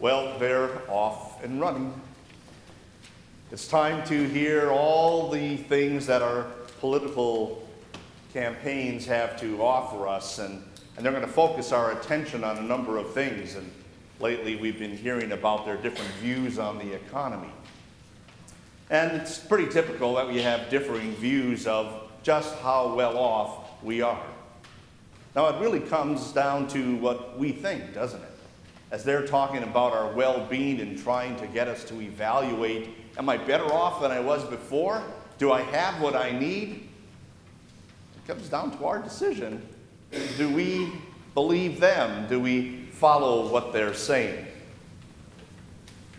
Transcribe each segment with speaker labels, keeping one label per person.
Speaker 1: Well, they're off and running. It's time to hear all the things that our political campaigns have to offer us, and, and they're going to focus our attention on a number of things. And lately, we've been hearing about their different views on the economy. And it's pretty typical that we have differing views of just how well off we are. Now, it really comes down to what we think, doesn't it? As they're talking about our well being and trying to get us to evaluate am I better off than I was before? Do I have what I need? It comes down to our decision. Do we believe them? Do we follow what they're saying?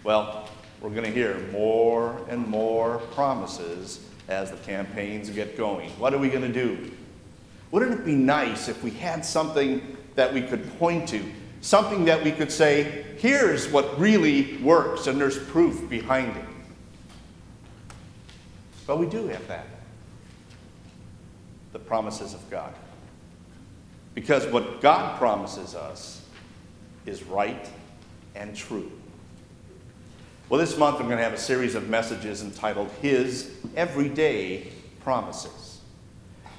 Speaker 1: Well, we're going to hear more and more promises as the campaigns get going. What are we going to do? Wouldn't it be nice if we had something that we could point to? Something that we could say, here's what really works, and there's proof behind it. But we do have that the promises of God. Because what God promises us is right and true. Well, this month I'm going to have a series of messages entitled His Everyday Promises.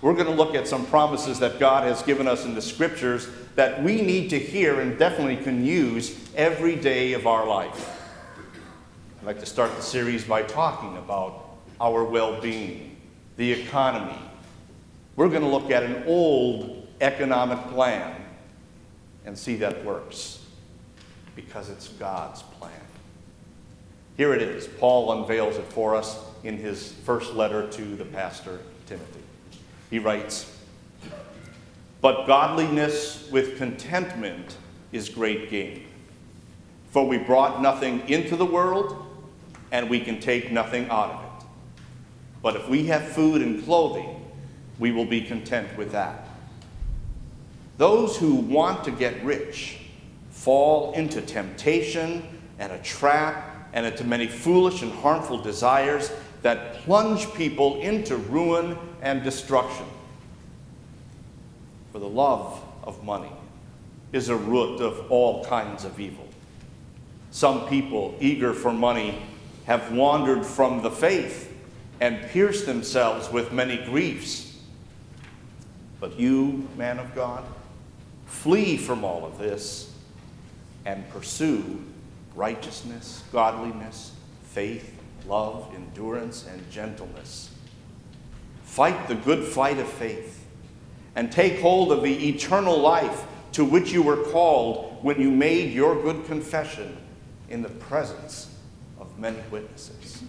Speaker 1: We're going to look at some promises that God has given us in the scriptures that we need to hear and definitely can use every day of our life. I'd like to start the series by talking about our well being, the economy. We're going to look at an old economic plan and see that works because it's God's plan. Here it is. Paul unveils it for us in his first letter to the pastor Timothy. He writes, But godliness with contentment is great gain. For we brought nothing into the world, and we can take nothing out of it. But if we have food and clothing, we will be content with that. Those who want to get rich fall into temptation and a trap and into many foolish and harmful desires that plunge people into ruin and destruction. For the love of money is a root of all kinds of evil. Some people, eager for money, have wandered from the faith and pierced themselves with many griefs. But you, man of God, flee from all of this and pursue righteousness, godliness, faith, love, endurance, and gentleness. Fight the good fight of faith and take hold of the eternal life to which you were called when you made your good confession in the presence of many witnesses.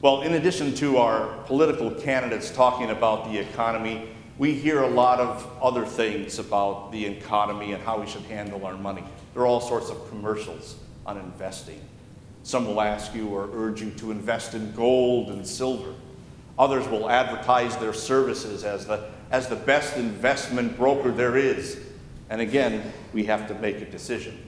Speaker 1: Well, in addition to our political candidates talking about the economy, we hear a lot of other things about the economy and how we should handle our money. There are all sorts of commercials on investing. Some will ask you or urge you to invest in gold and silver. Others will advertise their services as the, as the best investment broker there is. And again, we have to make a decision.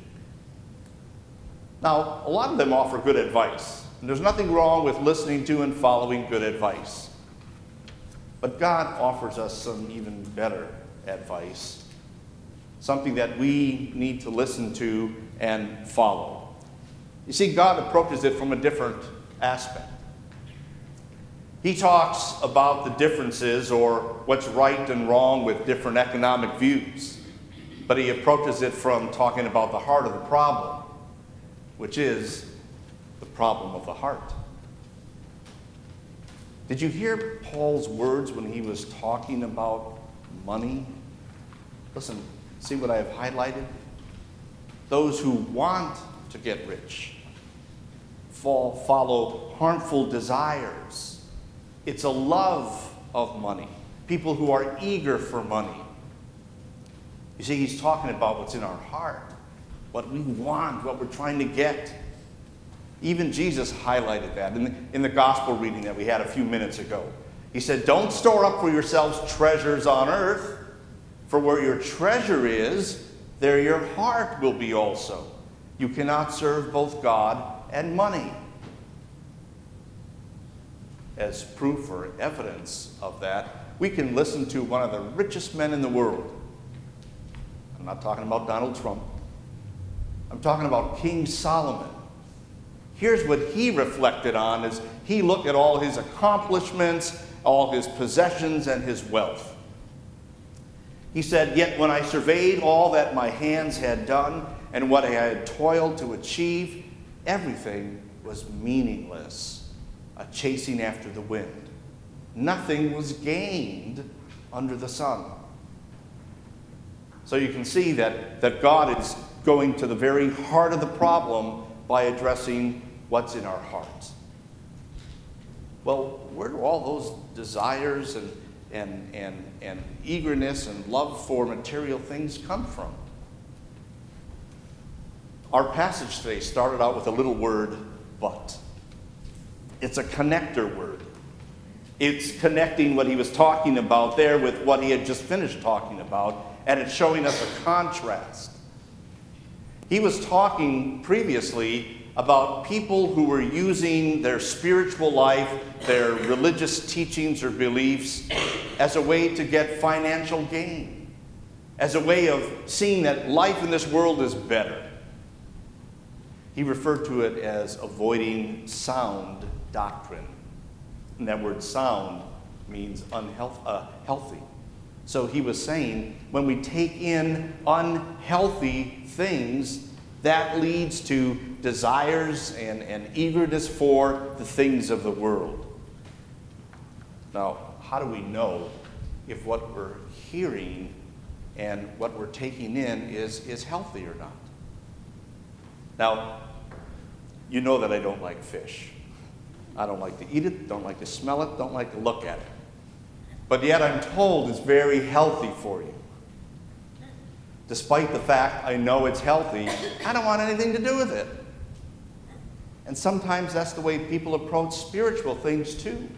Speaker 1: Now, a lot of them offer good advice. And there's nothing wrong with listening to and following good advice. But God offers us some even better advice something that we need to listen to and follow. You see, God approaches it from a different aspect. He talks about the differences or what's right and wrong with different economic views, but he approaches it from talking about the heart of the problem, which is the problem of the heart. Did you hear Paul's words when he was talking about money? Listen, See what I have highlighted? Those who want to get rich fall, follow harmful desires. It's a love of money. People who are eager for money. You see, he's talking about what's in our heart, what we want, what we're trying to get. Even Jesus highlighted that in the, in the gospel reading that we had a few minutes ago. He said, Don't store up for yourselves treasures on earth for where your treasure is, there your heart will be also. You cannot serve both God and money. As proof or evidence of that, we can listen to one of the richest men in the world. I'm not talking about Donald Trump. I'm talking about King Solomon. Here's what he reflected on as he looked at all his accomplishments, all his possessions, and his wealth. He said, Yet when I surveyed all that my hands had done and what I had toiled to achieve, everything was meaningless, a chasing after the wind. Nothing was gained under the sun. So you can see that, that God is going to the very heart of the problem by addressing what's in our hearts. Well, where do all those desires and, and, and, and eagerness and love for material things come from? Our passage today started out with a little word, but. It's a connector word. It's connecting what he was talking about there with what he had just finished talking about, and it's showing us a contrast. He was talking previously about people who were using their spiritual life, their religious teachings or beliefs, as a way to get financial gain, as a way of seeing that life in this world is better. He referred to it as avoiding sound doctrine. And that word sound means unhealthy. Uh, so he was saying when we take in unhealthy things, that leads to desires and, and eagerness for the things of the world. Now, how do we know if what we're hearing and what we're taking in is, is healthy or not? Now, you know that I don't like fish. I don't like to eat it, don't like to smell it, don't like to look at it. But yet I'm told it's very healthy for you. Despite the fact I know it's healthy, I don't want anything to do with it. And sometimes that's the way people approach spiritual things too.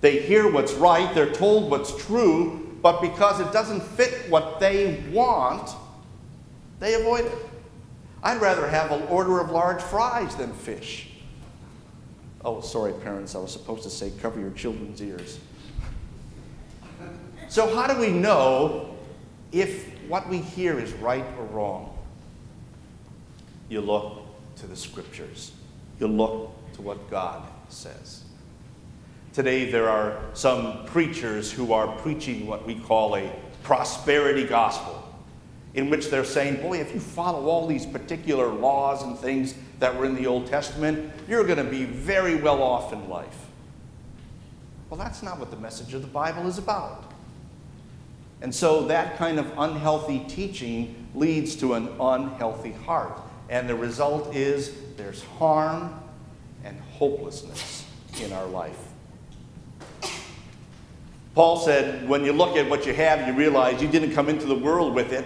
Speaker 1: They hear what's right, they're told what's true, but because it doesn't fit what they want, they avoid it. I'd rather have an order of large fries than fish. Oh, sorry, parents, I was supposed to say cover your children's ears. So, how do we know if what we hear is right or wrong? You look to the scriptures, you look to what God says. Today, there are some preachers who are preaching what we call a prosperity gospel in which they're saying, boy, if you follow all these particular laws and things that were in the Old Testament, you're going to be very well off in life. Well, that's not what the message of the Bible is about. And so that kind of unhealthy teaching leads to an unhealthy heart. And the result is there's harm and hopelessness in our life. Paul said, when you look at what you have, you realize you didn't come into the world with it,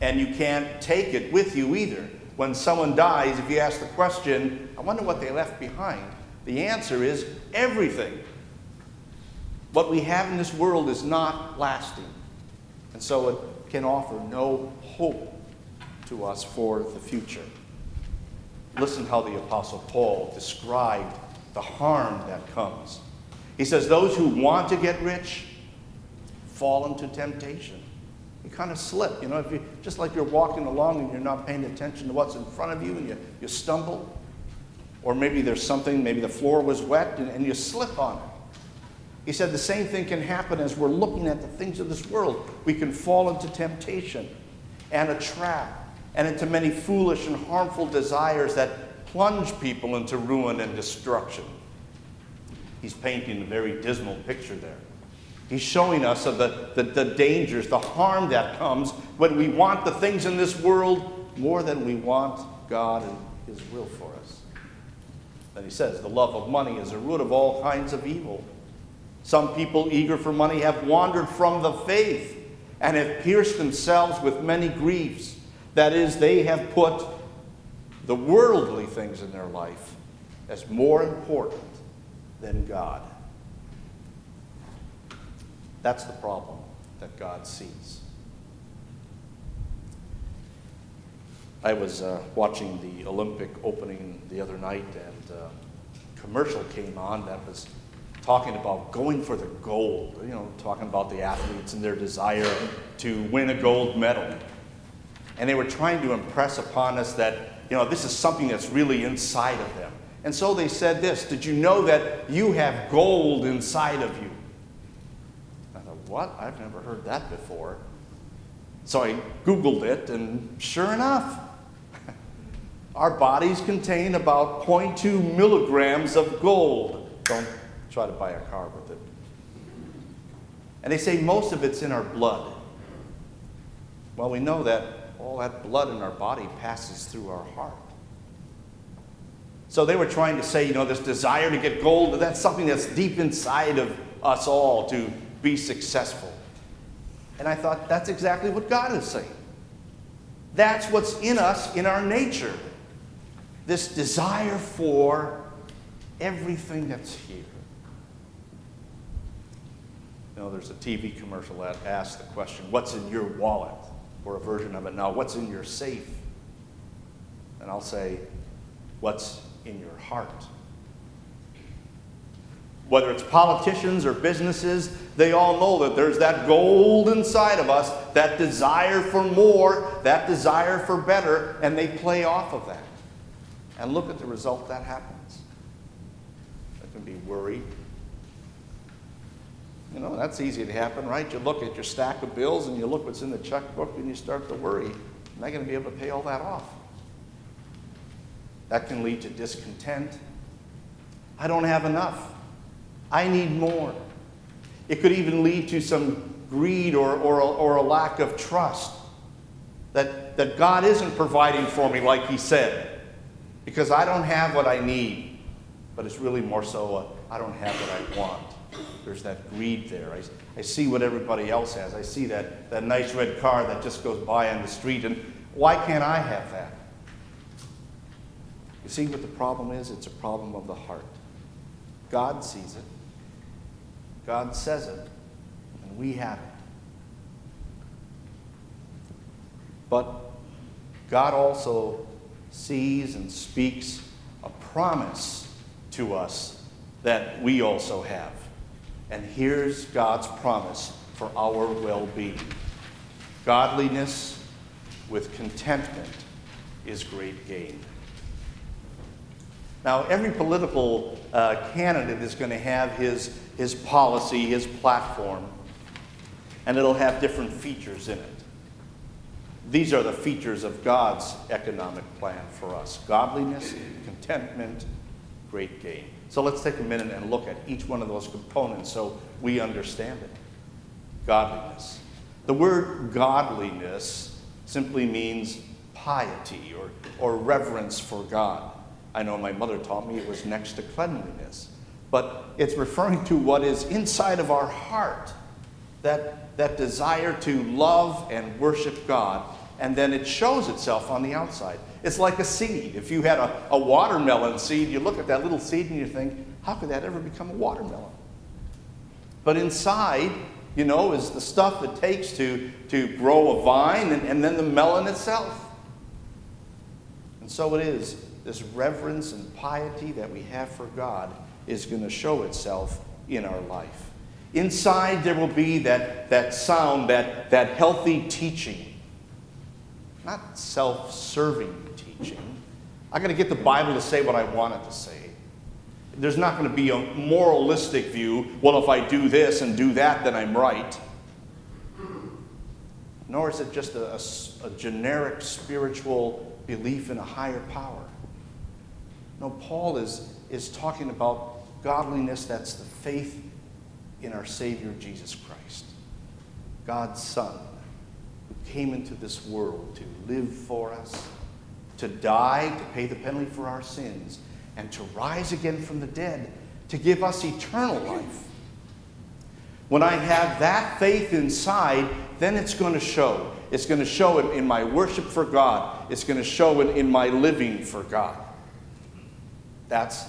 Speaker 1: and you can't take it with you either. When someone dies, if you ask the question, I wonder what they left behind, the answer is everything. What we have in this world is not lasting, and so it can offer no hope to us for the future. Listen how the Apostle Paul described the harm that comes. He says, Those who want to get rich fall into temptation you kind of slip. You know, if you just like you're walking along and you're not paying attention to what's in front of you and you, you stumble, or maybe there's something, maybe the floor was wet and, and you slip on it. He said the same thing can happen as we're looking at the things of this world. We can fall into temptation and a trap and into many foolish and harmful desires that plunge people into ruin and destruction. He's painting a very dismal picture there. He's showing us of the, the, the, dangers, the harm that comes when we want the things in this world more than we want God and His will for us. Then he says, the love of money is the root of all kinds of evil. Some people eager for money have wandered from the faith and have pierced themselves with many griefs. That is, they have put the worldly things in their life as more important than God. That's the problem that God sees. I was uh, watching the Olympic opening the other night, and uh, a commercial came on that was talking about going for the gold, you know, talking about the athletes and their desire to win a gold medal. And they were trying to impress upon us that, you know, this is something that's really inside of them. And so they said this Did you know that you have gold inside of you? What? I've never heard that before. So I Googled it, and sure enough, our bodies contain about 0.2 milligrams of gold. Don't try to buy a car with it. And they say most of it's in our blood. Well, we know that all that blood in our body passes through our heart. So they were trying to say, you know, this desire to get gold, that's something that's deep inside of us all to be successful. And I thought, that's exactly what God is saying. That's what's in us, in our nature. This desire for everything that's here. You know, there's a TV commercial that asks the question, What's in your wallet? Or a version of it now, What's in your safe? And I'll say, What's in your heart? Whether it's politicians or businesses, they all know that there's that gold inside of us, that desire for more, that desire for better, and they play off of that. And look at the result that happens. There can be worry, you know, that's easy to happen, right? You look at your stack of bills and you look what's in the checkbook and you start to worry. Am I going to be able to pay all that off? That can lead to discontent. I don't have enough. I need more. It could even lead to some greed or, or, or a lack of trust that, that God isn't providing for me like He said because I don't have what I need, but it's really more so I don't have what I want. There's that greed there. I, I see what everybody else has. I see that, that nice red car that just goes by on the street, and why can't I have that? You see what the problem is? It's a problem of the heart. God sees it, God says it, and we have it. But God also sees and speaks a promise to us that we also have. And here's God's promise for our well being godliness with contentment is great gain. Now, every political uh, candidate is going to have his, his policy, his platform, and it'll have different features in it. These are the features of God's economic plan for us godliness, contentment, great gain. So let's take a minute and look at each one of those components so we understand it. Godliness. The word godliness simply means piety or, or reverence for God. I know my mother taught me it was next to cleanliness, but it's referring to what is inside of our heart that, that desire to love and worship God, and then it shows itself on the outside. It's like a seed. If you had a, a watermelon seed, you look at that little seed and you think, how could that ever become a watermelon? But inside, you know, is the stuff it takes to, to grow a vine and, and then the melon itself. And so it is. This reverence and piety that we have for God is going to show itself in our life. Inside, there will be that, that sound, that, that healthy teaching, not self serving teaching. I'm going to get the Bible to say what I want it to say. There's not going to be a moralistic view, well, if I do this and do that, then I'm right. Nor is it just a, a, a generic spiritual belief in a higher power. No, Paul is, is talking about godliness that's the faith in our Savior Jesus Christ, God's Son, who came into this world to live for us to die to pay the penalty for our sins, and to rise again from the dead to give us eternal life. When I have that faith inside, then it's going to show. It's going to show in, in my worship for God. It's going to show in, in my living for God. That's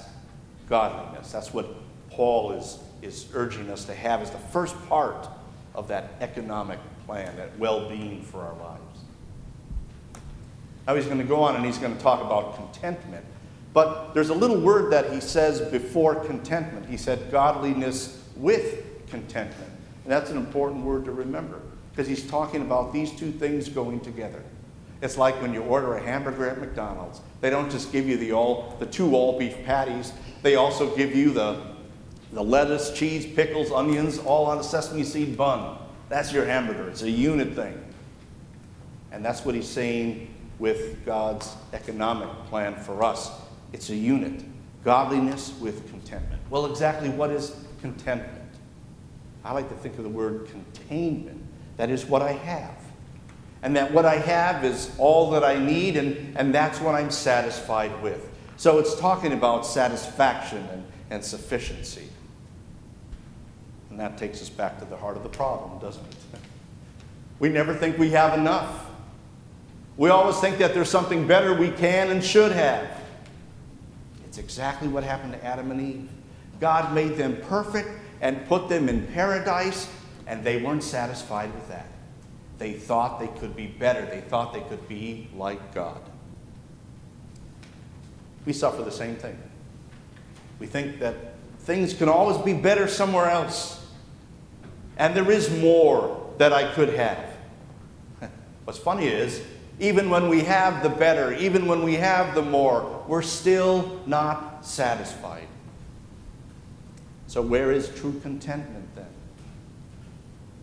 Speaker 1: godliness. That's what Paul is, is urging us to have as the first part of that economic plan, that well being for our lives. Now he's going to go on and he's going to talk about contentment. But there's a little word that he says before contentment. He said godliness with contentment. And that's an important word to remember because he's talking about these two things going together. It's like when you order a hamburger at McDonald's. They don't just give you the, all, the two all beef patties, they also give you the, the lettuce, cheese, pickles, onions, all on a sesame seed bun. That's your hamburger. It's a unit thing. And that's what he's saying with God's economic plan for us. It's a unit godliness with contentment. Well, exactly what is contentment? I like to think of the word containment. That is what I have. And that what I have is all that I need, and, and that's what I'm satisfied with. So it's talking about satisfaction and, and sufficiency. And that takes us back to the heart of the problem, doesn't it? We never think we have enough. We always think that there's something better we can and should have. It's exactly what happened to Adam and Eve. God made them perfect and put them in paradise, and they weren't satisfied with that. They thought they could be better, they thought they could be like God. We suffer the same thing. We think that things can always be better somewhere else, and there is more that I could have. What's funny is, even when we have the better, even when we have the more, we're still not satisfied. So, where is true contentment then?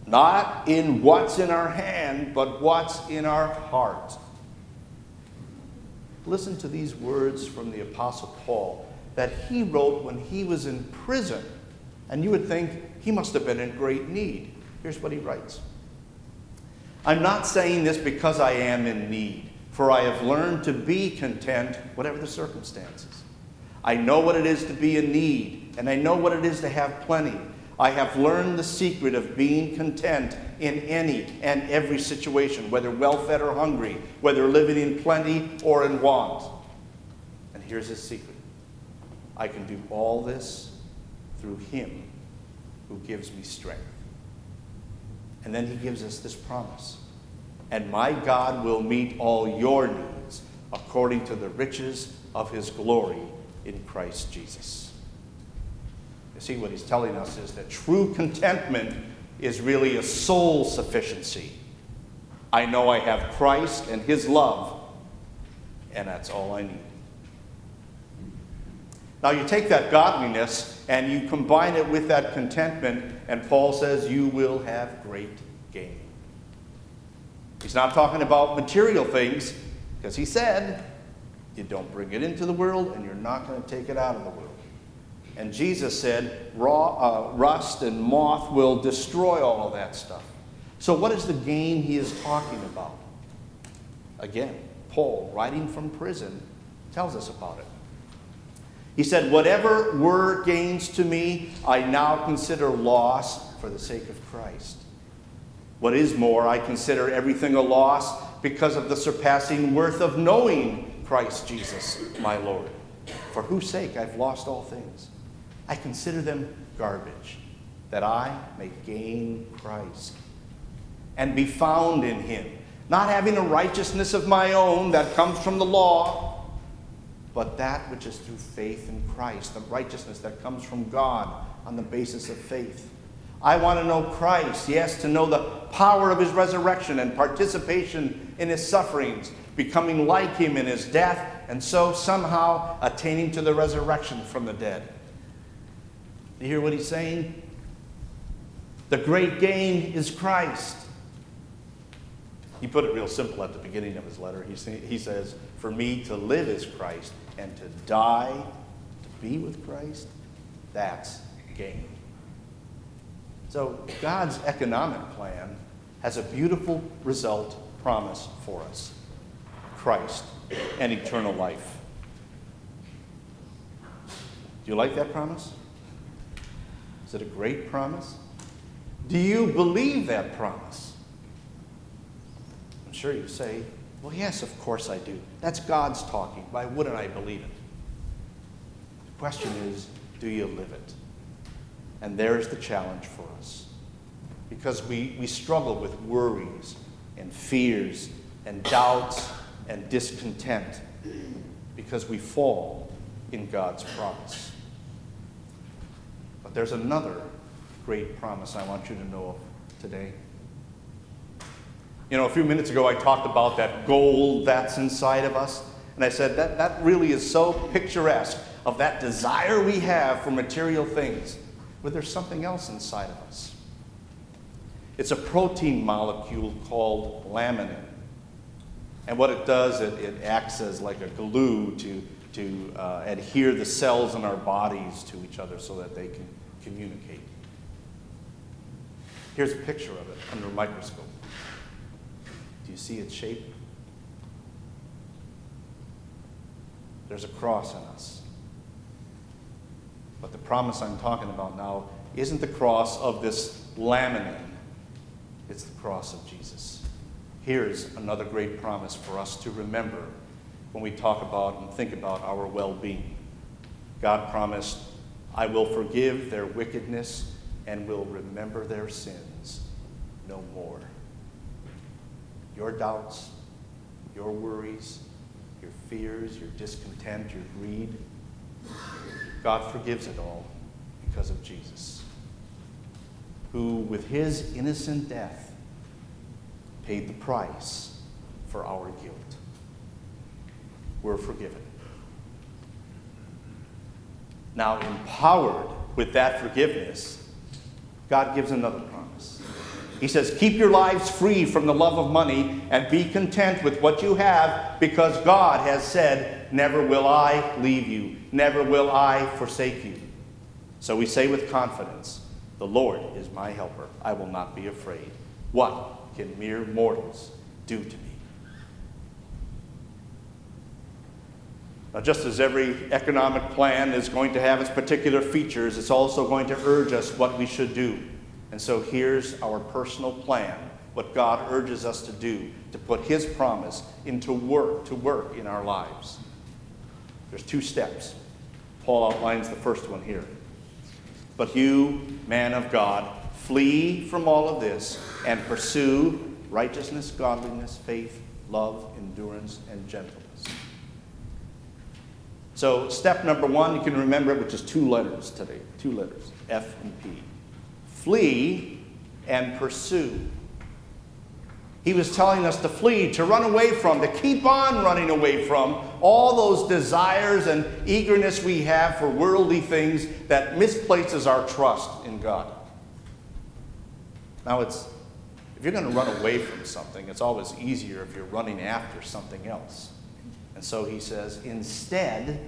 Speaker 1: Not in what's in our hand, but what's in our heart. Listen to these words from the Apostle Paul that he wrote when he was in prison. And you would think he must have been in great need. Here's what he writes I'm not saying this because I am in need, for I have learned to be content, whatever the circumstances. I know what it is to be in need, and I know what it is to have plenty. I have learned the secret of being content in any and every situation, whether well fed or hungry, whether living in plenty or in want. And here's his secret I can do all this through him who gives me strength. And then he gives us this promise And my God will meet all your needs according to the riches of his glory in Christ Jesus. You see, what he's telling us is that true contentment is really a soul sufficiency. I know I have Christ and his love, and that's all I need. Now, you take that godliness and you combine it with that contentment, and Paul says you will have great gain. He's not talking about material things, because he said, you don't bring it into the world, and you're not going to take it out of the world. And Jesus said, raw, uh, rust and moth will destroy all of that stuff. So, what is the gain he is talking about? Again, Paul, writing from prison, tells us about it. He said, Whatever were gains to me, I now consider loss for the sake of Christ. What is more, I consider everything a loss because of the surpassing worth of knowing Christ Jesus, my Lord, for whose sake I've lost all things. I consider them garbage, that I may gain Christ and be found in him, not having a righteousness of my own that comes from the law but that which is through faith in Christ, the righteousness that comes from God on the basis of faith. I want to know Christ, yes, to know the power of his resurrection and participation in his sufferings, becoming like him in his death, and so somehow attaining to the resurrection from the dead. You hear what he's saying? The great gain is Christ. He put it real simple at the beginning of his letter. He, say, he says, For me to live is Christ, and to die, to be with Christ, that's gain. So God's economic plan has a beautiful result promise for us Christ and eternal life. Do you like that promise? Is it a great promise? Do you believe that promise? I'm sure you say, well, yes, of course I do. That's God's talking. Why wouldn't I believe it? The question is, do you live it? And there's the challenge for us. Because we, we struggle with worries and fears and doubts and discontent because we fall in God's promise. There's another great promise I want you to know of today. You know, a few minutes ago I talked about that gold that's inside of us. And I said that, that really is so picturesque of that desire we have for material things. But there's something else inside of us. It's a protein molecule called laminin. And what it does, it, it acts as like a glue to, to uh, adhere the cells in our bodies to each other so that they can communicate. Here's a picture of it under a microscope. Do you see its shape? There's a cross in us. But the promise I'm talking about now isn't the cross of this laminin, it's the cross of Jesus. Here's another great promise for us to remember when we talk about and think about our well being. God promised, I will forgive their wickedness and will remember their sins no more. Your doubts, your worries, your fears, your discontent, your greed, God forgives it all because of Jesus, who, with his innocent death, paid the price for our guilt. We're forgiven. Now, empowered with that forgiveness, God gives another promise. He says, Keep your lives free from the love of money and be content with what you have because God has said, Never will I leave you, never will I forsake you. So we say with confidence, The Lord is my helper. I will not be afraid. What can mere mortals do to me? Just as every economic plan is going to have its particular features, it's also going to urge us what we should do. And so here's our personal plan, what God urges us to do to put His promise into work, to work in our lives. There's two steps. Paul outlines the first one here. But you, man of God, flee from all of this and pursue righteousness, godliness, faith, love, endurance, and gentleness. So, step number one, you can remember it, which is two letters today two letters F and P. Flee and pursue. He was telling us to flee, to run away from, to keep on running away from all those desires and eagerness we have for worldly things that misplaces our trust in God. Now, it's if you're going to run away from something, it's always easier if you're running after something else. And so he says, instead,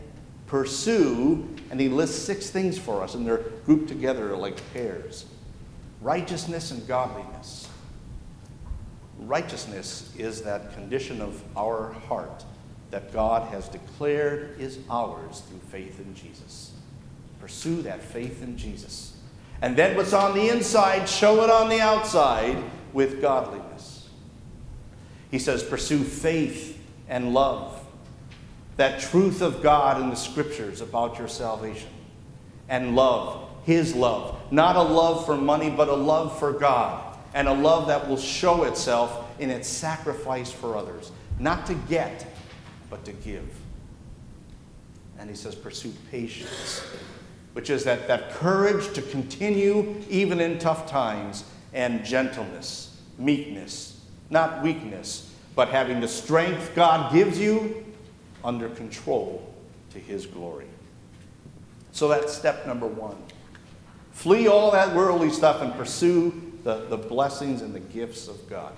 Speaker 1: pursue, and he lists six things for us, and they're grouped together like pairs righteousness and godliness. Righteousness is that condition of our heart that God has declared is ours through faith in Jesus. Pursue that faith in Jesus. And then what's on the inside, show it on the outside with godliness. He says, pursue faith and love that truth of God in the scriptures about your salvation. And love, His love. Not a love for money, but a love for God. And a love that will show itself in its sacrifice for others. Not to get, but to give. And he says, pursue patience, which is that, that courage to continue even in tough times, and gentleness, meekness, not weakness, but having the strength God gives you under control to his glory. So that's step number one. Flee all that worldly stuff and pursue the, the blessings and the gifts of God.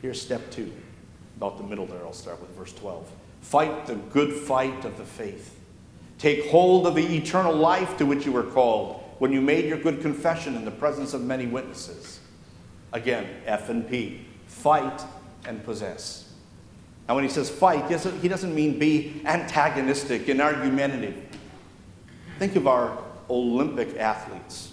Speaker 1: Here's step two, about the middle there. I'll start with verse 12. Fight the good fight of the faith. Take hold of the eternal life to which you were called when you made your good confession in the presence of many witnesses. Again, F and P. Fight and possess. Now, when he says fight, he doesn't mean be antagonistic and argumentative. Think of our Olympic athletes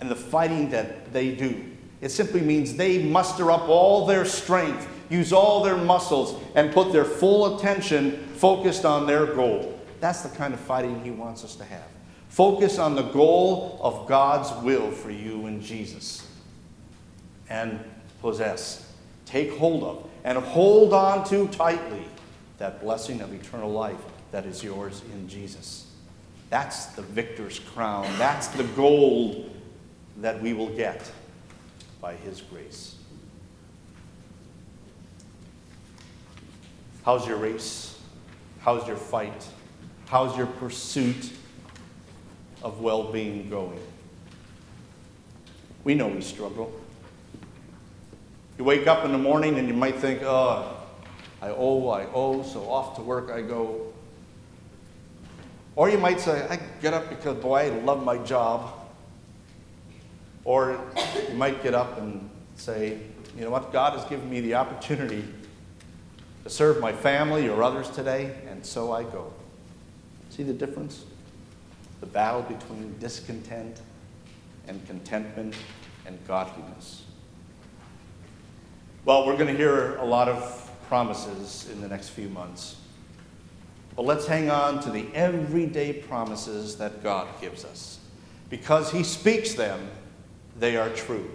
Speaker 1: and the fighting that they do. It simply means they muster up all their strength, use all their muscles, and put their full attention focused on their goal. That's the kind of fighting he wants us to have. Focus on the goal of God's will for you in Jesus. And possess, take hold of, and hold on to tightly that blessing of eternal life that is yours in Jesus. That's the victor's crown. That's the gold that we will get by His grace. How's your race? How's your fight? How's your pursuit of well being going? We know we struggle. You wake up in the morning and you might think, oh, I owe, I owe, so off to work I go. Or you might say, I get up because, boy, I love my job. Or you might get up and say, you know what, God has given me the opportunity to serve my family or others today, and so I go. See the difference? The battle between discontent and contentment and godliness. Well, we're going to hear a lot of promises in the next few months. But let's hang on to the everyday promises that God gives us. Because He speaks them, they are true.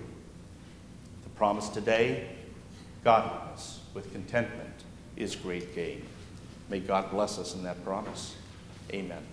Speaker 1: The promise today godliness with contentment is great gain. May God bless us in that promise. Amen.